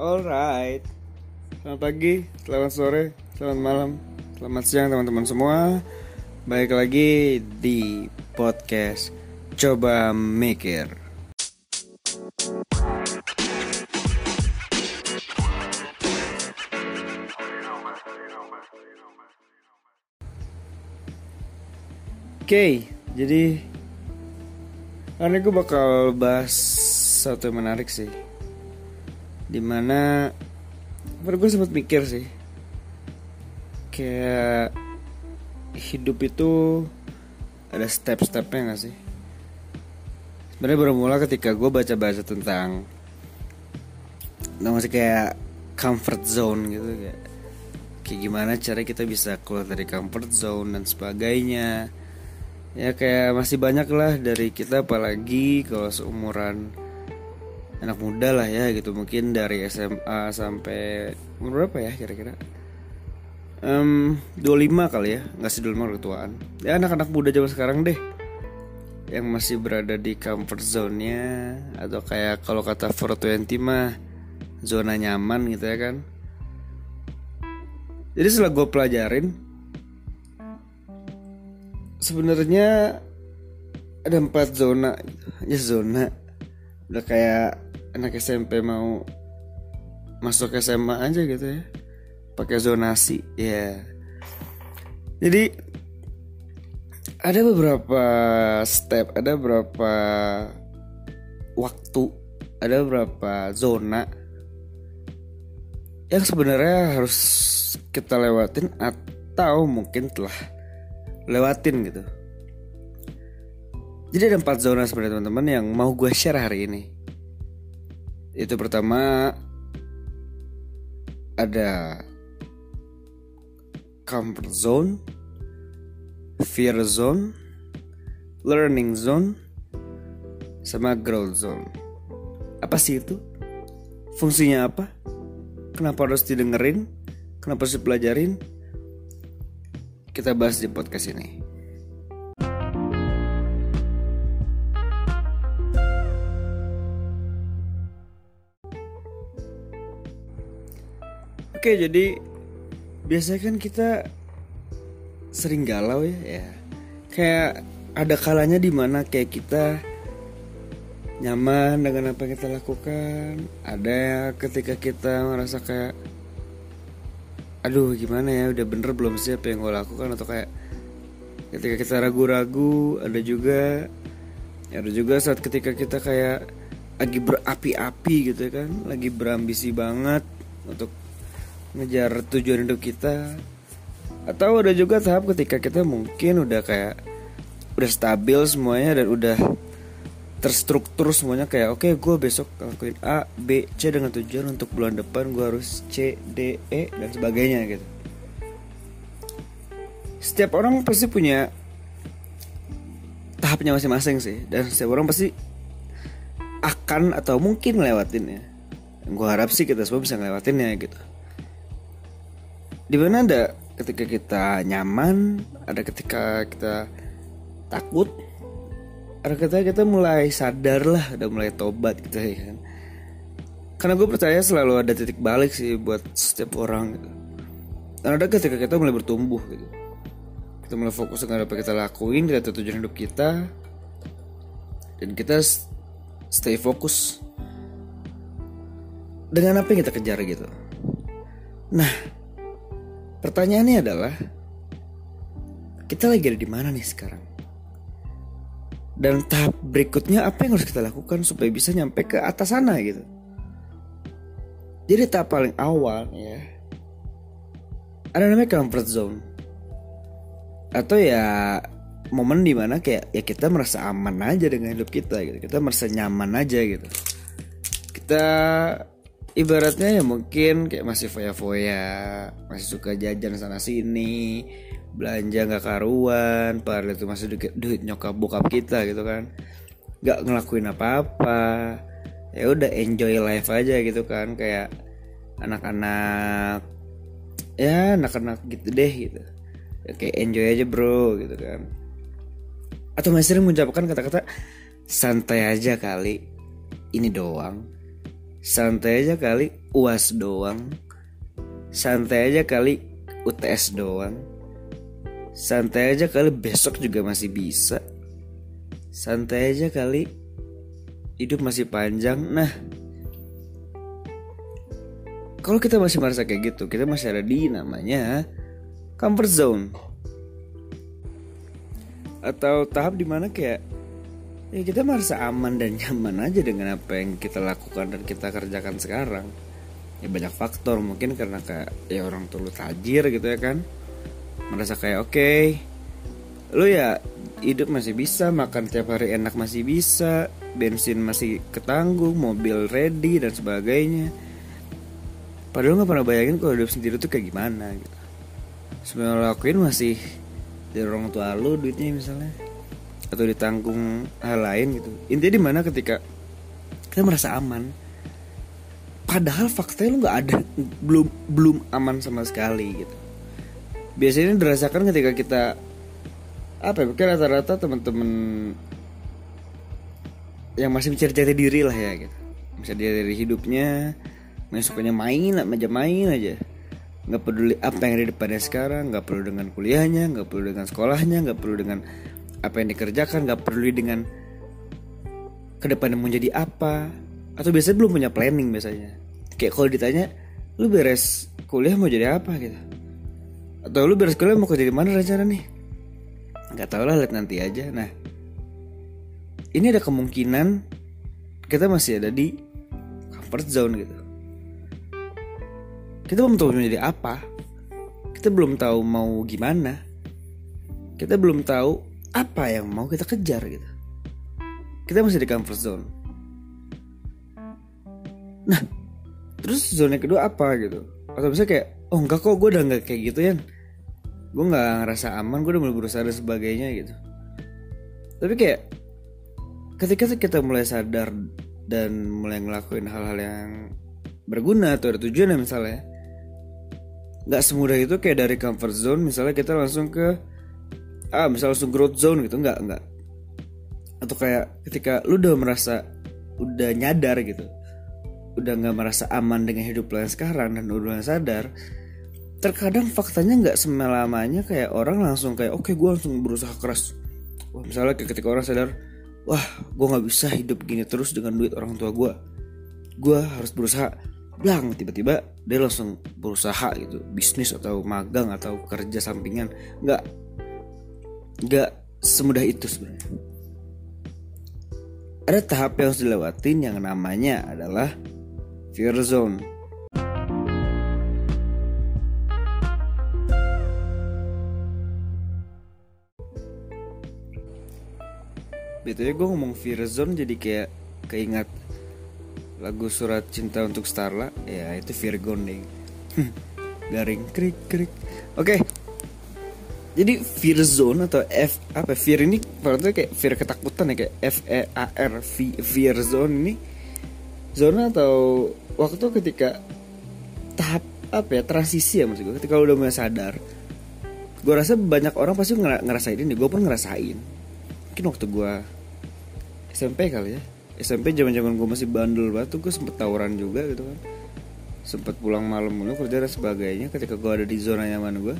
Alright. Selamat pagi, selamat sore, selamat malam, selamat siang teman-teman semua. Baik lagi di podcast Coba Mikir. Oke, okay, jadi Hari ini gue bakal bahas satu yang menarik sih Di mana gue sempat mikir sih. Kayak Hidup itu Ada step-stepnya gak sih? Sebenarnya bermula ketika gue baca-baca tentang Tentang masih kayak Comfort zone gitu kayak Kayak gimana cara kita bisa keluar dari comfort zone dan sebagainya. Ya kayak masih banyak lah dari kita apalagi kalau seumuran anak muda lah ya gitu. Mungkin dari SMA sampai umur berapa ya kira-kira? Um, 25 kali ya nggak sih 25 ketuaan ya anak-anak muda zaman sekarang deh yang masih berada di comfort zone-nya atau kayak kalau kata 420 mah zona nyaman gitu ya kan. Jadi setelah gue pelajarin sebenarnya ada empat zona ya zona. Udah kayak anak SMP mau masuk SMA aja gitu ya. Pakai zonasi ya. Jadi ada beberapa step ada beberapa waktu ada beberapa zona yang sebenarnya harus kita lewatin atau mungkin telah lewatin gitu. Jadi ada empat zona sebenarnya teman-teman yang mau gue share hari ini itu pertama ada comfort zone fear zone learning zone sama growth zone. Apa sih itu? Fungsinya apa? Kenapa harus didengerin? Kenapa harus dipelajarin? Kita bahas di podcast ini. Oke, jadi biasanya kan kita sering galau ya, ya. Kayak ada kalanya di mana kayak kita nyaman dengan apa yang kita lakukan. Ada ketika kita merasa kayak aduh gimana ya udah bener belum sih apa yang gue lakukan atau kayak ketika kita ragu-ragu ada juga ada juga saat ketika kita kayak lagi berapi-api gitu kan lagi berambisi banget untuk ngejar tujuan hidup kita. Atau ada juga tahap ketika kita mungkin udah kayak udah stabil semuanya dan udah terstruktur semuanya kayak oke okay, gue besok lakuin A B C dengan tujuan untuk bulan depan gue harus C D E dan sebagainya gitu. Setiap orang pasti punya tahapnya masing-masing sih dan setiap orang pasti akan atau mungkin ngelewatinnya. Gue harap sih kita semua bisa ngelewatinnya gitu di mana ada ketika kita nyaman ada ketika kita takut ada kata kita mulai sadar lah udah mulai tobat gitu ya kan. Karena gue percaya selalu ada titik balik sih buat setiap orang gitu. Dan ada ketika kita mulai bertumbuh gitu. Kita mulai fokus dengan apa kita lakuin kita tujuan hidup kita dan kita stay fokus dengan apa yang kita kejar gitu. Nah pertanyaannya adalah kita lagi ada di mana nih sekarang? Dan tahap berikutnya apa yang harus kita lakukan supaya bisa nyampe ke atas sana gitu? Jadi tahap paling awal ya ada namanya comfort zone. Atau ya momen di mana kayak ya kita merasa aman aja dengan hidup kita gitu. Kita merasa nyaman aja gitu. Kita ibaratnya ya mungkin kayak masih foya-foya masih suka jajan sana sini belanja nggak karuan padahal itu masih duit, duit nyokap bokap kita gitu kan. Nggak ngelakuin apa-apa. Ya udah enjoy life aja gitu kan kayak anak-anak ya anak-anak gitu deh gitu. Ya, kayak enjoy aja bro gitu kan. Atau masih sering mengucapkan kata-kata santai aja kali ini doang santai aja kali uas doang. Santai aja kali UTS doang. Santai aja kali besok juga masih bisa. Santai aja kali hidup masih panjang. Nah kalau kita masih merasa kayak gitu kita masih ada di namanya comfort zone. Atau tahap di mana kayak ya kita merasa aman dan nyaman aja dengan apa yang kita lakukan dan kita kerjakan sekarang. Ya banyak faktor. Mungkin karena kayak ya orang tua lu tajir gitu ya kan. Merasa kayak oke okay, lu ya hidup masih bisa makan tiap hari enak masih bisa bensin masih ketanggung mobil ready dan sebagainya. Padahal nggak pernah bayangin kalau hidup sendiri tuh kayak gimana gitu. Semua lakuin masih dari orang tua lu duitnya misalnya atau ditanggung hal lain gitu. Intinya di mana ketika kita merasa aman padahal faktanya lu nggak ada belum belum aman sama sekali gitu. Biasanya dirasakan ketika kita apa ya mungkin rata-rata teman-teman yang masih mencari-cari diri lah ya gitu. Bisa dia dari hidupnya main sukanya main aja main aja. Nggak peduli apa yang ada di depannya sekarang nggak perlu dengan kuliahnya nggak perlu dengan sekolahnya nggak perlu dengan apa yang dikerjakan nggak perlu dengan ke depannya mau jadi apa. Atau biasanya belum punya planning biasanya. Kayak kalau ditanya lu beres kuliah mau jadi apa? gitu. Atau lu beres kuliah mau kerja di mana rencana nih? Nggak tahu lah lihat nanti aja. Nah ini ada kemungkinan kita masih ada di comfort zone gitu. Kita belum tahu menjadi apa. Kita belum tahu mau gimana. Kita belum tahu apa yang mau kita kejar gitu. Kita masih di comfort zone. Nah terus zona kedua apa gitu? Atau bisa kayak oh enggak kok gue udah nggak kayak gitu ya gue nggak ngerasa aman gue udah mulai berusaha dan sebagainya gitu. Tapi kayak ketika kita mulai sadar dan mulai ngelakuin hal-hal yang berguna atau ada tujuan misalnya nggak semudah itu kayak dari comfort zone misalnya kita langsung ke ah misalnya langsung growth zone gitu nggak nggak atau kayak ketika lu udah merasa udah nyadar gitu udah nggak merasa aman dengan hidup lo yang sekarang dan udah sadar terkadang faktanya nggak semelamanya kayak orang langsung kayak oke okay, gue langsung berusaha keras. Wah misalnya kayak ketika orang sadar wah gue nggak bisa hidup gini terus dengan duit orang tua gue gue harus berusaha. Blang tiba-tiba dia langsung berusaha gitu bisnis atau magang atau kerja sampingan. Nggak nggak semudah itu sebenarnya ada tahap yang harus dilewatin yang namanya adalah fear zone. Betulnya gue ngomong fear zone jadi kayak keingat lagu surat cinta untuk Starla ya itu fear zone garing krik krik oke okay. Jadi fear zone atau F apa fear ini berarti kayak fear ketakutan ya kayak F E A R fear zone ini. Zona atau waktu ketika tahap apa ya transisi ya maksud gue ketika lu udah mulai sadar gue rasa banyak orang pasti ngerasain ini. Gue pun ngerasain. Mungkin waktu gue SMP kali ya. SMP zaman zaman gue masih bandel banget tuh gue sempet tawuran juga gitu kan. Sempet pulang malam mulu kerja dan sebagainya ketika gue ada di zona nyaman gue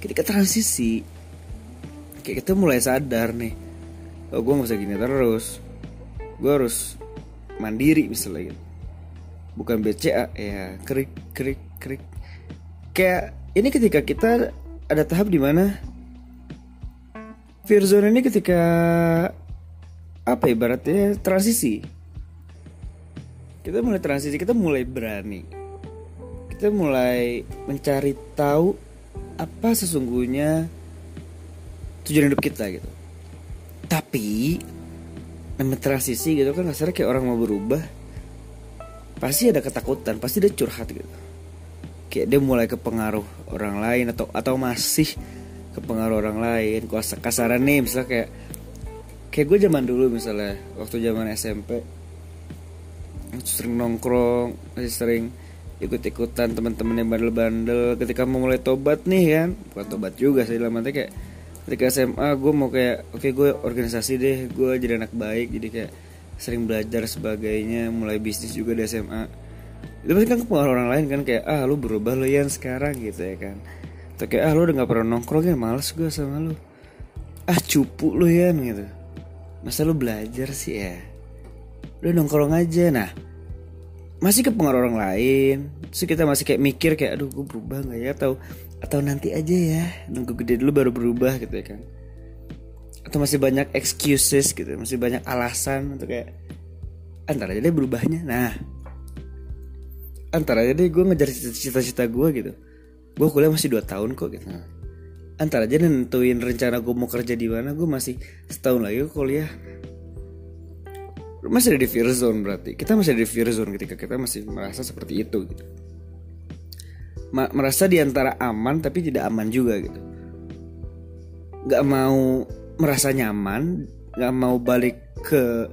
ketika transisi kayak kita mulai sadar nih oh gue gak bisa gini terus. Gue harus mandiri misalnya gitu. Bukan BCA ya krik krik krik. Kayak ini ketika kita ada tahap di mana fear zone ini ketika apa ibaratnya transisi. Kita mulai transisi kita mulai berani. Kita mulai mencari tahu apa sesungguhnya tujuan hidup kita gitu. Tapi namanya transisi gitu kan rasanya kayak orang mau berubah pasti ada ketakutan pasti dia curhat gitu. Kayak dia mulai kepengaruh orang lain atau atau masih kepengaruh orang lain kuasa kasaran nih misalnya kayak kayak gue zaman dulu misalnya waktu zaman SMP sering nongkrong masih sering ikut-ikutan teman-teman yang bandel-bandel ketika mau mulai tobat nih kan bukan tobat juga sih dalam kayak ketika SMA gue mau kayak oke okay, gue organisasi deh gue jadi anak baik jadi kayak sering belajar sebagainya mulai bisnis juga di SMA itu pasti kan kepengaruh orang lain kan kayak ah lu berubah lo yang sekarang gitu ya kan. Atau kayak ah lu udah gak pernah nongkrong ya males gue sama lu. Ah cupu lu ya gitu. Masa lu belajar sih ya? Udah nongkrong aja. Nah masih kepengaruh orang lain. Terus kita masih kayak mikir kayak aduh gue berubah nggak ya? Atau atau nanti aja ya nunggu gede dulu baru berubah gitu ya kan. Atau masih banyak excuses gitu masih banyak alasan untuk kayak antara aja deh berubahnya. Nah antara aja deh gue ngejar cita-cita gue gitu. Gue kuliah masih 2 tahun kok gitu. Antara aja nentuin rencana gue mau kerja di mana gue masih setahun lagi kuliah masih ada di fear zone berarti kita masih ada di fear zone ketika kita masih merasa seperti itu gitu Ma merasa di antara aman tapi tidak aman juga gitu nggak mau merasa nyaman nggak mau balik ke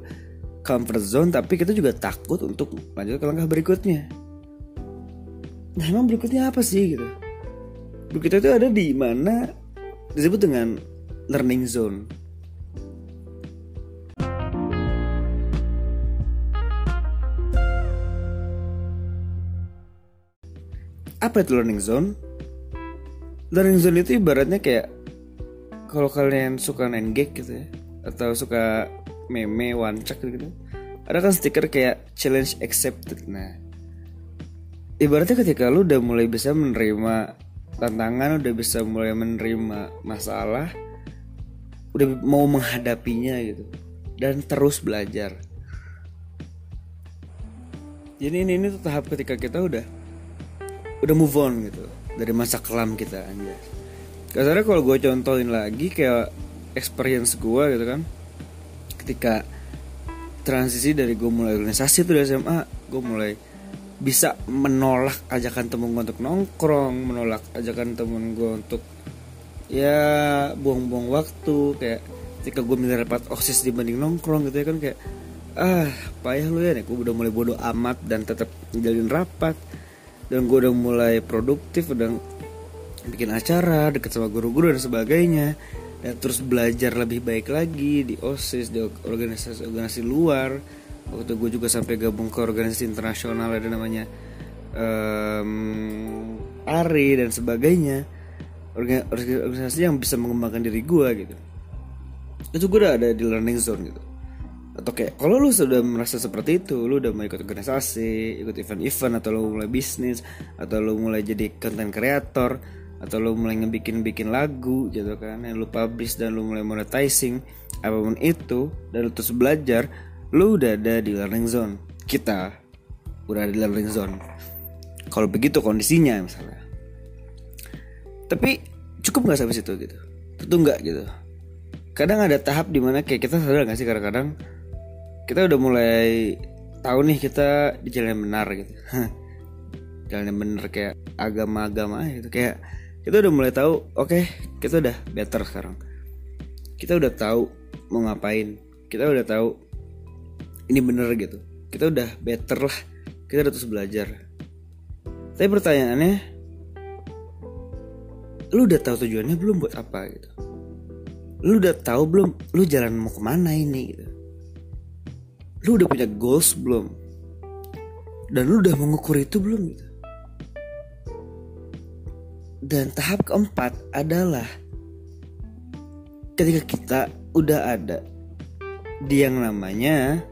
comfort zone tapi kita juga takut untuk lanjut ke langkah berikutnya Nah emang berikutnya apa sih gitu? Berikutnya itu ada di mana disebut dengan learning zone. Apa itu learning zone? Learning zone itu ibaratnya kayak kalau kalian suka main gag gitu ya atau suka meme wancak gitu ada kan stiker kayak challenge accepted nah ibaratnya ketika lu udah mulai bisa menerima tantangan udah bisa mulai menerima masalah udah mau menghadapinya gitu dan terus belajar jadi ini ini tuh tahap ketika kita udah udah move on gitu dari masa kelam kita aja kasarnya kalau gue contohin lagi kayak experience gue gitu kan. Ketika transisi dari gue mulai organisasi tuh dari SMA gue mulai bisa menolak ajakan temen gue untuk nongkrong menolak ajakan temen gue untuk ya buang-buang waktu kayak ketika gue milih rapat osis dibanding nongkrong gitu ya kan kayak ah payah lu ya nih gue udah mulai bodoh amat dan tetap jalin rapat dan gue udah mulai produktif udah bikin acara deket sama guru-guru dan sebagainya. Dan terus belajar lebih baik lagi di osis di organisasi organisasi luar. Waktu gue juga sampai gabung ke organisasi internasional ada namanya um, ARI dan sebagainya. Organisasi yang bisa mengembangkan diri gue gitu. Itu gue udah ada di learning zone gitu atau kayak kalau lu sudah merasa seperti itu lu udah mau ikut organisasi ikut event-event atau lu mulai bisnis atau lu mulai jadi content creator atau lu mulai ngebikin bikin lagu gitu kan yang lu publish dan lu mulai monetizing apa pun itu dan lu terus belajar lu udah ada di learning zone kita. Udah ada di learning zone. Kalau begitu kondisinya misalnya. Tapi cukup nggak sampai situ gitu? Tentu nggak gitu. Kadang ada tahap di mana kayak kita sadar nggak sih kadang-kadang kita udah mulai tahu nih kita di jalan yang benar gitu. Jalan yang benar kayak agama-agama gitu. Kayak kita udah mulai tahu oke okay, kita udah better sekarang. Kita udah tahu mau ngapain. Kita udah tahu ini bener gitu. Kita udah better lah. Kita udah terus belajar. Tapi pertanyaannya lu udah tahu tujuannya belum buat apa gitu? Lu udah tahu belum? Lu jalan mau ke mana ini gitu lu udah punya goals belum dan lu udah mengukur itu belum gitu dan tahap keempat adalah ketika kita udah ada di yang namanya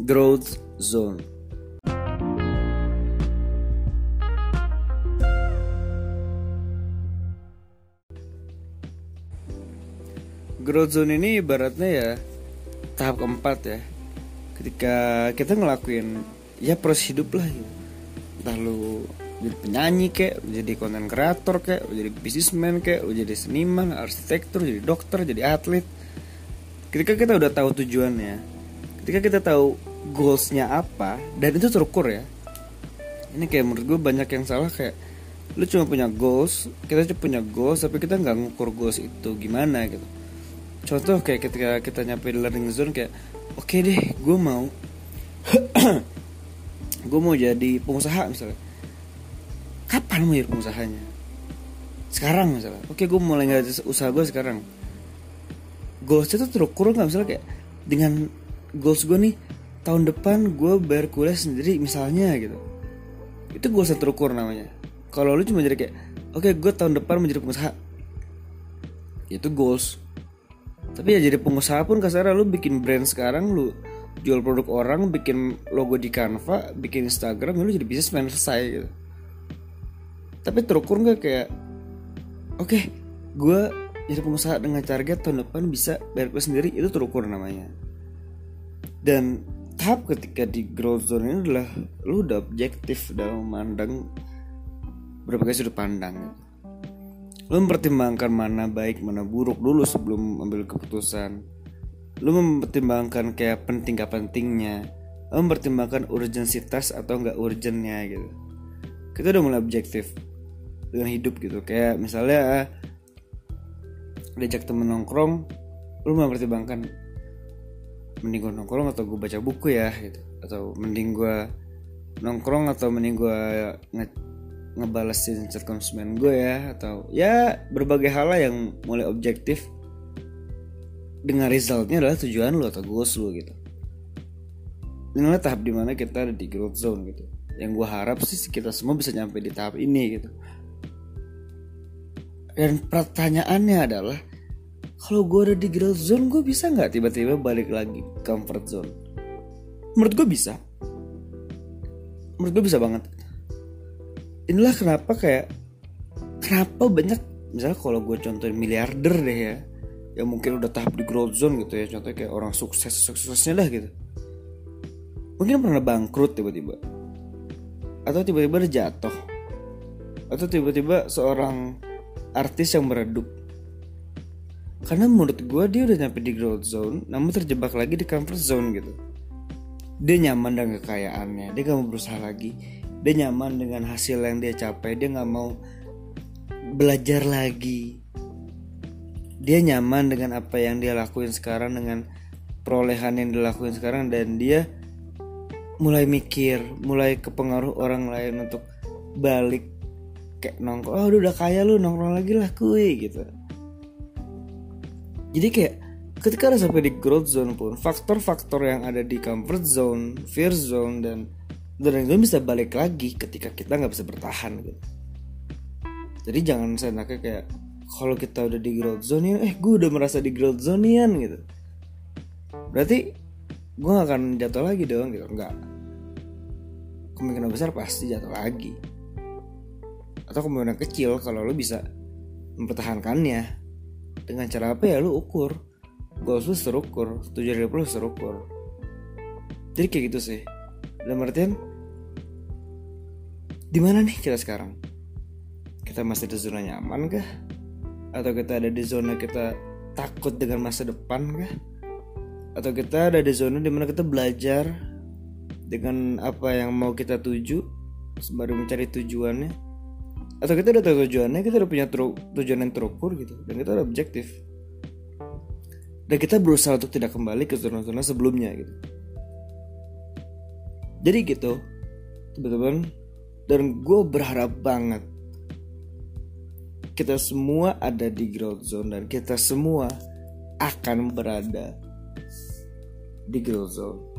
growth zone. Growth zone ini ibaratnya ya tahap keempat ya. Ketika kita ngelakuin ya proses hidup lah gitu. Entah lu jadi penyanyi kek, jadi konten kreator kek, jadi bisnismen kek, jadi seniman, arsitektur, jadi dokter, jadi atlet. Ketika kita udah tahu tujuannya, ketika kita tahu goalsnya apa dan itu terukur ya ini kayak menurut gue banyak yang salah kayak lu cuma punya goals kita cuma punya goals tapi kita nggak ngukur goals itu gimana gitu contoh kayak ketika kita nyampe di learning zone kayak oke deh gue mau gue mau jadi pengusaha misalnya. Kapan mau jadi pengusahanya? Sekarang misalnya. Oke gue mulai nggak usaha gue sekarang. Goalsnya tuh terukur nggak? Misalnya kayak dengan goals gue nih tahun depan gue bayar kuliah sendiri misalnya gitu. Itu goals yang terukur namanya. Kalau lu cuma jadi kayak oke okay, gue tahun depan menjadi pengusaha. Itu goals tapi ya jadi pengusaha pun kasarnya lu bikin brand sekarang lu jual produk orang bikin logo di Canva bikin Instagram ya lu jadi bisnisman selesai gitu. Tapi terukur nggak kayak oke okay, gue jadi pengusaha dengan target tahun depan bisa bayar gue sendiri itu terukur namanya. Dan tahap ketika di growth zone ini adalah lu udah objektif dalam memandang berbagai sudut pandang lu mempertimbangkan mana baik mana buruk dulu sebelum ambil keputusan. Lu mempertimbangkan kayak penting gak pentingnya lu mempertimbangkan urgensitas atau enggak urgentnya gitu. Kita udah mulai objektif dengan hidup gitu. Kayak misalnya diajak temen nongkrong lu mempertimbangkan mending gue nongkrong atau gue baca buku ya gitu. Atau mending gue nongkrong atau mending gue ngebalesin konsumen gue ya atau ya berbagai hal lah yang mulai objektif. Dengan resultnya adalah tujuan lu atau goals lu gitu. Inilah tahap di mana kita ada di growth zone gitu. Yang gue harap sih kita semua bisa nyampe di tahap ini gitu. Dan pertanyaannya adalah kalau gue ada di growth zone gue bisa nggak tiba-tiba balik lagi comfort zone? Menurut gue bisa. Menurut gue bisa banget inilah kenapa kayak kenapa banyak misalnya kalau gue contohin miliarder deh ya yang mungkin udah tahap di growth zone gitu ya contohnya kayak orang sukses suksesnya lah gitu. Mungkin pernah bangkrut tiba-tiba. Atau tiba-tiba jatuh. Atau tiba-tiba seorang artis yang meredup. Karena menurut gue dia udah nyampe di growth zone namun terjebak lagi di comfort zone gitu. Dia nyaman dengan kekayaannya dia gak mau berusaha lagi dia nyaman dengan hasil yang dia capai. Dia gak mau belajar lagi. Dia nyaman dengan apa yang dia lakuin sekarang dengan perolehan yang dilakuin sekarang dan dia mulai mikir mulai kepengaruh orang lain untuk balik kayak nongkrong. Oh udah kaya lu nongkrong lagi lah kue gitu. Jadi kayak ketika ada sampai di growth zone pun faktor-faktor yang ada di comfort zone fear zone dan dan itu bisa balik lagi ketika kita nggak bisa bertahan gitu. Jadi jangan senaknya kayak kalau kita udah di growth zone eh gue udah merasa di growth zone gitu. Berarti gue gak akan jatuh lagi dong gitu. Enggak kemungkinan besar pasti jatuh lagi. Atau kemungkinan kecil kalau lo bisa mempertahankannya. Dengan cara apa ya lo ukur. Goals lu terukur tujuan hidup lu terukur jadi kayak gitu sih dalam artian di mana nih kita sekarang? Kita masih di zona nyaman kah? Atau kita ada di zona kita takut dengan masa depan kah? Atau kita ada di zona di mana kita belajar dengan apa yang mau kita tuju sembari mencari tujuannya? Atau kita udah tahu tujuannya kita udah punya tujuan yang terukur gitu dan kita udah objektif. Dan kita berusaha untuk tidak kembali ke zona-zona sebelumnya gitu jadi gitu teman-teman. Dan gue berharap banget kita semua ada di growth zone dan kita semua akan berada di growth zone